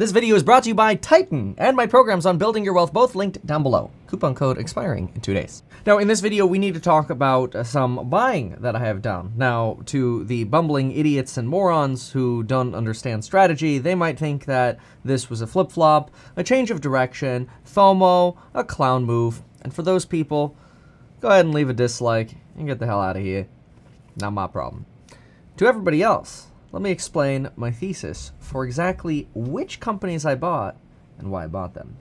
This video is brought to you by Titan and my programs on building your wealth, both linked down below. Coupon code expiring in two days. Now, in this video, we need to talk about uh, some buying that I have done. Now, to the bumbling idiots and morons who don't understand strategy, they might think that this was a flip flop, a change of direction, FOMO, a clown move. And for those people, go ahead and leave a dislike and get the hell out of here. Not my problem. To everybody else, let me explain my thesis for exactly which companies I bought and why I bought them.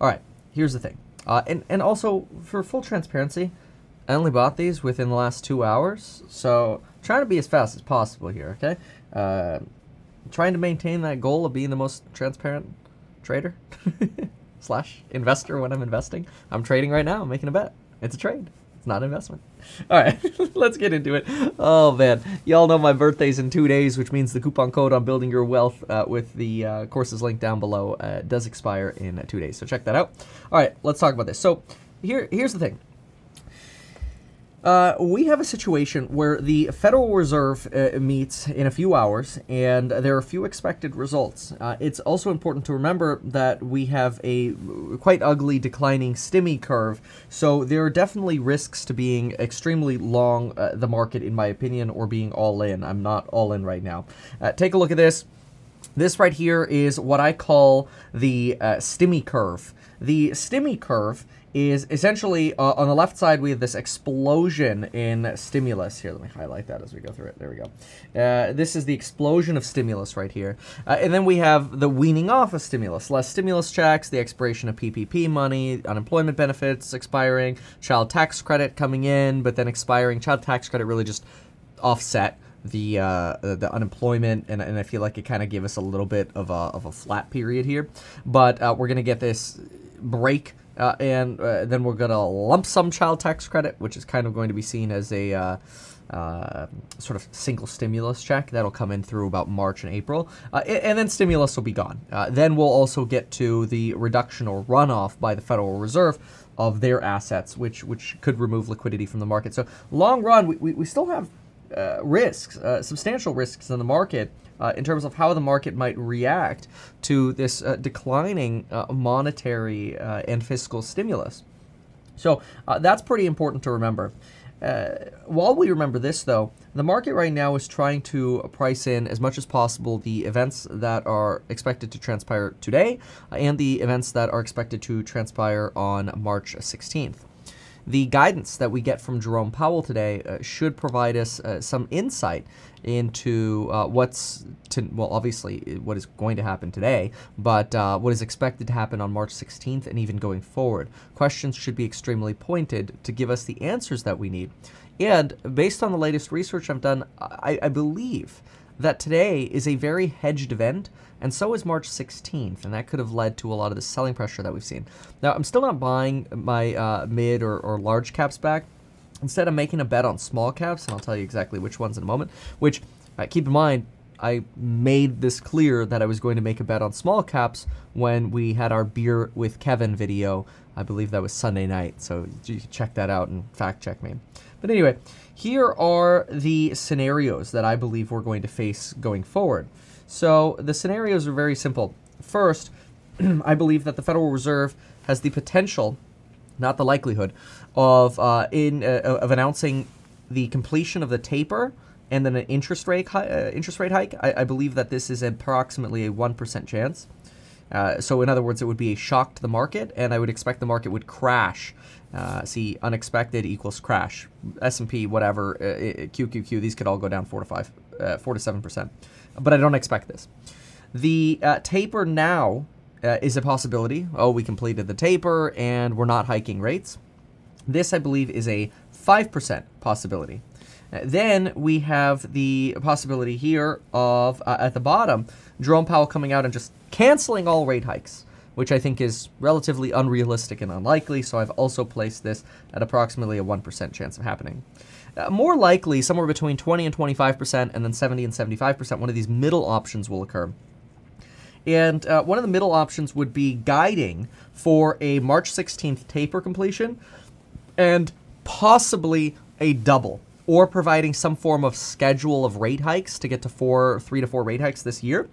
All right, here's the thing. Uh, and, and also, for full transparency, I only bought these within the last two hours, so trying to be as fast as possible here, okay? Uh, trying to maintain that goal of being the most transparent trader slash investor when I'm investing. I'm trading right now, I'm making a bet. It's a trade. Not investment. All right, let's get into it. Oh man, y'all know my birthday's in two days, which means the coupon code on building your wealth uh, with the uh, courses link down below uh, does expire in two days. So check that out. All right, let's talk about this. So here, here's the thing. Uh, we have a situation where the Federal Reserve uh, meets in a few hours, and there are a few expected results. Uh, it's also important to remember that we have a quite ugly declining stimmy curve, so there are definitely risks to being extremely long uh, the market, in my opinion, or being all in. I'm not all in right now. Uh, take a look at this. This right here is what I call the uh, stimmy curve. The stimmy curve is essentially uh, on the left side we have this explosion in stimulus. Here let me highlight that as we go through it. There we go. Uh, this is the explosion of stimulus right here. Uh, and then we have the weaning off of stimulus. Less stimulus checks the expiration of ppp money unemployment benefits expiring child tax credit coming in but then expiring. Child tax credit really just offset the uh, the unemployment, and, and I feel like it kind of gave us a little bit of a, of a flat period here. But uh, we're going to get this break uh, and uh, then we're going to lump sum child tax credit, which is kind of going to be seen as a uh, uh sort of single stimulus check that'll come in through about March and April. Uh, and then stimulus will be gone. Uh, then we'll also get to the reduction or runoff by the Federal Reserve of their assets, which which could remove liquidity from the market. So long run, we, we, we still have risks, substantial risks in the market uh, in terms of how the market might react to this uh, declining uh, monetary uh, and fiscal stimulus. So uh, that's pretty important to remember. Uh, while we remember this, though, the market right now is trying to price in as much as possible the events that are expected to transpire today and the events that are expected to transpire on March 16th. The guidance that we get from Jerome Powell today uh, should provide us uh, some insight into uh, what's to, well, obviously what is going to happen today, but uh, what is expected to happen on March 16th and even going forward. Questions should be extremely pointed to give us the answers that we need. And based on the latest research I've done, I, I believe that today is a very hedged event, and so is March 16th, and that could have led to a lot of the selling pressure that we've seen. Now, I'm still not buying my uh, mid or, or large caps back. Instead, I'm making a bet on small caps, and I'll tell you exactly which ones in a moment, which, uh, keep in mind, I made this clear that I was going to make a bet on small caps when we had our beer with Kevin video. I believe that was Sunday night, so you can check that out and fact check me. But anyway, here are the scenarios that I believe we're going to face going forward. So the scenarios are very simple. First, I believe that the Federal Reserve has the potential, not the likelihood, of uh, in uh, of announcing the completion of the taper and then an interest rate uh, interest rate hike. I, I, believe that this is approximately a one percent chance. Uh, so in other words, it would be a shock to the market, and I would expect the market would crash. Uh, see, unexpected equals crash. S and P, whatever, uh, QQQ, these could all go down four to five, uh, four to seven percent. But I don't expect this. The uh, taper now uh, is a possibility. Oh, we completed the taper and we're not hiking rates. This, I believe, is a five percent possibility. Then we have the possibility here of at the bottom, Jerome Powell coming out and just canceling all rate hikes, which I think is relatively unrealistic and unlikely, so I've also placed this at approximately a 1% chance of happening. Uh, more likely, somewhere between 20 and 25%, and then 70 and 75%, one of these middle options will occur. And uh, one of the middle options would be guiding for a March 16th taper completion and possibly a double or providing some form of schedule of rate hikes to get to four, three to four rate hikes this year.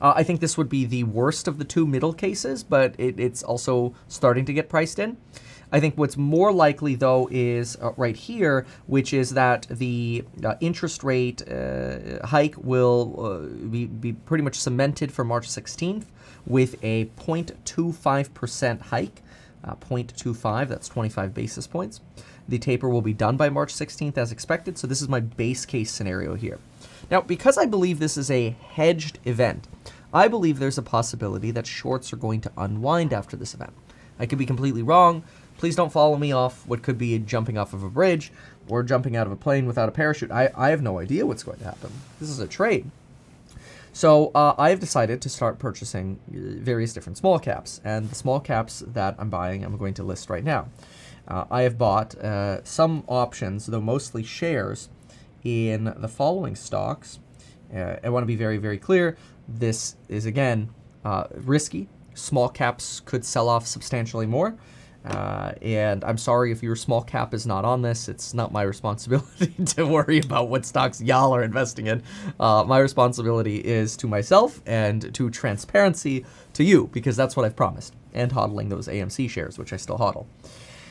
Uh, I think this would be the worst of the two middle cases, but it, it's also starting to get priced in. I think what's more likely, though, is uh, right here, which is that the uh, interest rate uh, hike will uh, be, be pretty much cemented for March 16th with a 0.25% hike. Uh, 0.25, that's 25 basis points. The taper will be done by March 16th as expected, so this is my base case scenario here. Now, because I believe this is a hedged event, I believe there's a possibility that shorts are going to unwind after this event. I could be completely wrong. Please don't follow me off what could be jumping off of a bridge or jumping out of a plane without a parachute. I, I have no idea what's going to happen. This is a trade. So uh, I have decided to start purchasing uh, various different small caps, and the small caps that I'm buying, I'm going to list right now. Uh, I have bought uh, some options, though mostly shares, in the following stocks. Uh, I want to be very, very clear. This is again uh, risky. Small caps could sell off substantially more. Uh, and I'm sorry if your small cap is not on this. It's not my responsibility to worry about what stocks y'all are investing in. Uh, my responsibility is to myself and to transparency to you, because that's what I've promised, and hodling those AMC shares, which I still hodl.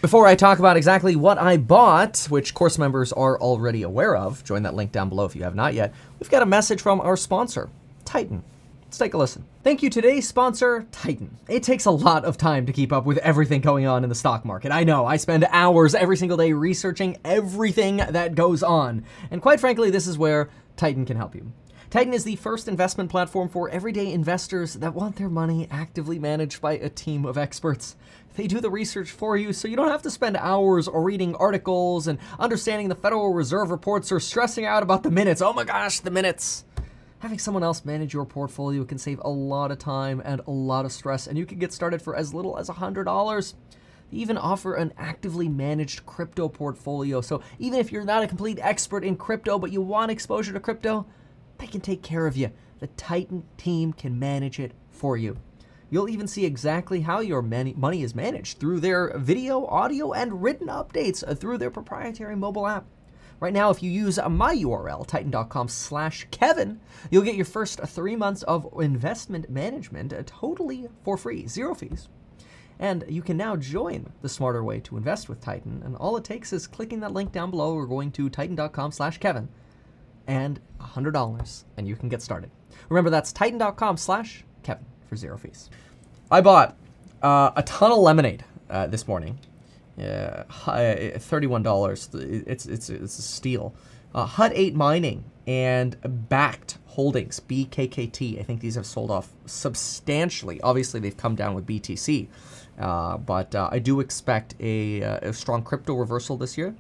Before I talk about exactly what I bought, which course members are already aware of, join that link down below if you have not yet, we've got a message from our sponsor, Titan. Let's take a listen. Thank you today's sponsor, Titan. It takes a lot of time to keep up with everything going on in the stock market. I know, I spend hours every single day researching everything that goes on. And quite frankly, this is where Titan can help you. Titan is the first investment platform for everyday investors that want their money actively managed by a team of experts. They do the research for you so you don't have to spend hours reading articles and understanding the Federal Reserve reports or stressing out about the minutes. Oh my gosh, the minutes. Having someone else manage your portfolio can save a lot of time and a lot of stress, and you can get started for as little as $100. They even offer an actively managed crypto portfolio, so even if you're not a complete expert in crypto but you want exposure to crypto, they can take care of you. The Titan team can manage it for you. You'll even see exactly how your money is managed through their video, audio, and written updates through their proprietary mobile app. Right now, if you use my URL, titan.com slash Kevin, you'll get your first three months of investment management totally for free, zero fees. And you can now join the smarter way to invest with Titan. And all it takes is clicking that link down below or going to titan.com slash Kevin and $100 and you can get started. Remember, that's titan.com slash Kevin for zero fees. I bought uh, a ton of lemonade uh, this morning thirty-one dollars. It's it's it's a steal. Uh, Hut Eight Mining and Bakkt Holdings (BKKT). I think these have sold off substantially. Obviously, they've come down with BTC, uh, but uh, I do expect a, uh, a, strong crypto reversal this year.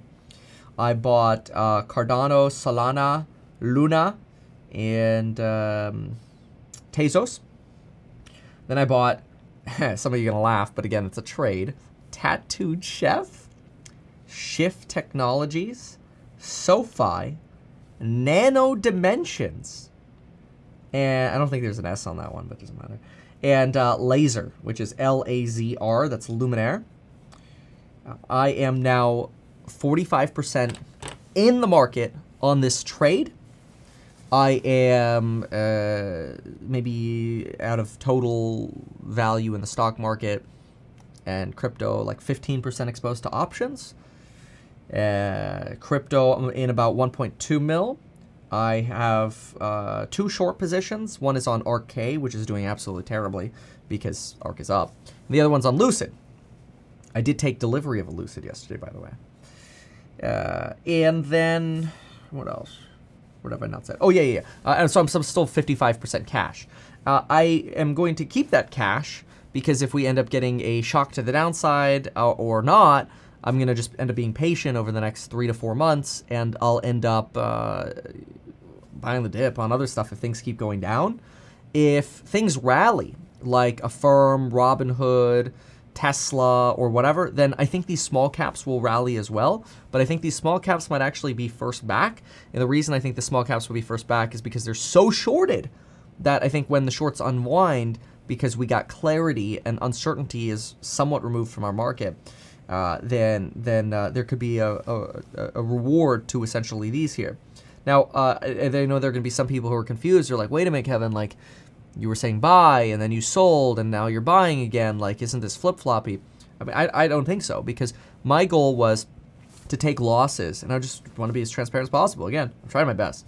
I bought uh, Cardano, Solana, Luna, and um, Tezos. Then I bought. some of you are gonna laugh, but again, it's a trade. Tattooed Chef, Shift Technologies, SoFi, Nano Dimensions, and I don't think there's an S on that one, but it doesn't matter. And uh, Laser, which is L A Z R, that's Luminar. I am now 45% in the market on this trade. I am uh, maybe out of total value in the stock market and crypto like 15% exposed to options. Uh, crypto in about 1.2 mil. I have uh, two short positions. One is on ARK, which is doing absolutely terribly because ARK is up. And the other one's on Lucid. I did take delivery of a Lucid yesterday, by the way. Uh, and then, what else? What have I not said? Oh, yeah, yeah. yeah. Uh, and so I'm, so I'm still 55% cash. Uh, I am going to keep that cash because if we end up getting a shock to the downside uh, or not, I'm going to just end up being patient over the next three to four months and I'll end up uh, buying the dip on other stuff if things keep going down. If things rally, like Affirm, Robinhood, Tesla, or whatever, then I think these small caps will rally as well. But I think these small caps might actually be first back. And the reason I think the small caps will be first back is because they're so shorted that I think when the shorts unwind, because we got clarity and uncertainty is somewhat removed from our market, uh, then then uh, there could be a, a, a, reward to essentially these here. Now, uh, I know there are going to be some people who are confused. They're like, wait a minute, Kevin, like, you were saying buy and then you sold and now you're buying again. Like, isn't this flip floppy? I mean, I, I don't think so because my goal was to take losses and I just want to be as transparent as possible. Again, I'm trying my best.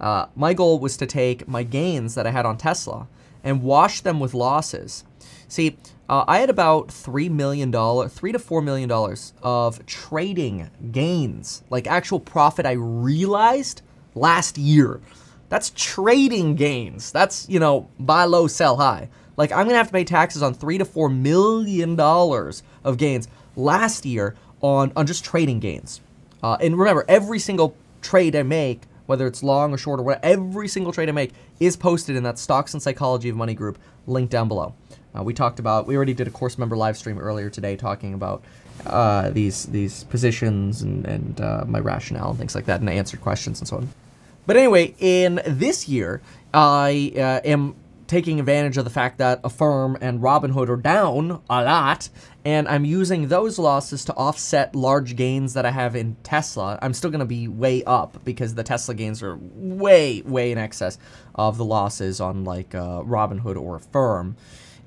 Uh, my goal was to take my gains that I had on Tesla and wash them with losses. See, uh, I had about three million dollar, three to four million dollars of trading gains, like actual profit I realized last year. That's trading gains. That's you know buy low, sell high. Like I'm gonna have to pay taxes on three to four million dollars of gains last year on on just trading gains. Uh, and remember, every single trade I make whether it's long or short or whatever, every single trade I make is posted in that Stocks and Psychology of Money group link down below. Uh, we talked about, we already did a course member live stream earlier today talking about uh, these these positions and, and uh, my rationale and things like that, and I answered questions and so on. But anyway, in this year, I uh, am taking advantage of the fact that Affirm and Robinhood are down a lot, and I'm using those losses to offset large gains that I have in Tesla. I'm still going to be way up because the Tesla gains are way, way in excess of the losses on like uh, Robinhood or Affirm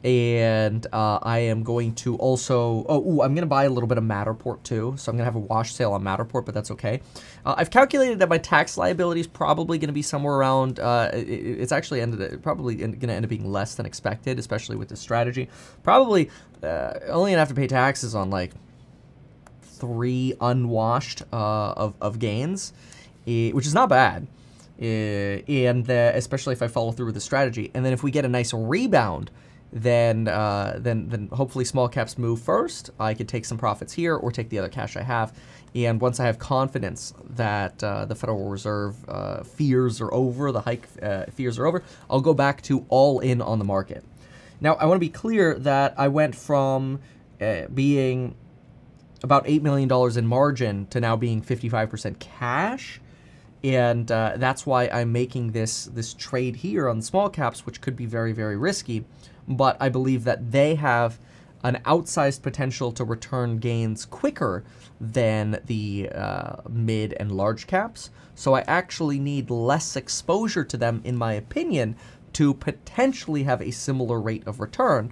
and uh, I am going to also, oh, ooh, I'm going to buy a little bit of Matterport too, so I'm going to have a wash sale on Matterport, but that's okay. Uh, I've calculated that my tax liability is probably going to be somewhere around, uh, it, it's actually ended, probably going to end up being less than expected, especially with this strategy. Probably uh, only going to have to pay taxes on like three unwashed uh, of, of gains, which is not bad. And uh, especially if I follow through with the strategy. And then if we get a nice rebound, then uh, then then hopefully small caps move first. I could take some profits here or take the other cash I have. And once I have confidence that uh, the Federal Reserve uh, fears are over, the hike uh, fears are over, I'll go back to all in on the market. Now I want to be clear that I went from uh, being about eight million dollars in margin to now being 55% cash and uh, that's why I'm making this this trade here on small caps, which could be very very risky but I believe that they have an outsized potential to return gains quicker than the uh, mid and large caps. So I actually need less exposure to them, in my opinion, to potentially have a similar rate of return.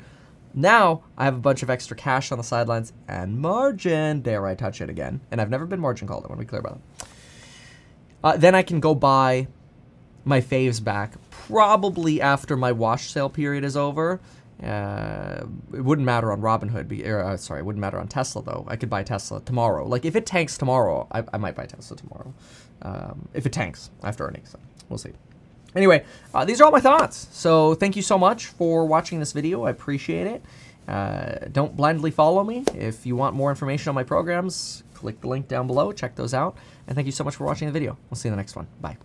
Now I have a bunch of extra cash on the sidelines and margin. Dare I touch it again? And I've never been margin called. I want to be clear about that. Uh, then I can go buy my faves back probably after my wash sale period is over. Uh, it wouldn't matter on Robinhood. Be, or, uh, sorry, it wouldn't matter on Tesla though. I could buy Tesla tomorrow. Like if it tanks tomorrow, I, I might buy Tesla tomorrow. Um, if it tanks after earnings, so we'll see. Anyway, uh, these are all my thoughts. So thank you so much for watching this video. I appreciate it. Uh, don't blindly follow me. If you want more information on my programs, click the link down below. Check those out. And thank you so much for watching the video. We'll see you in the next one. Bye.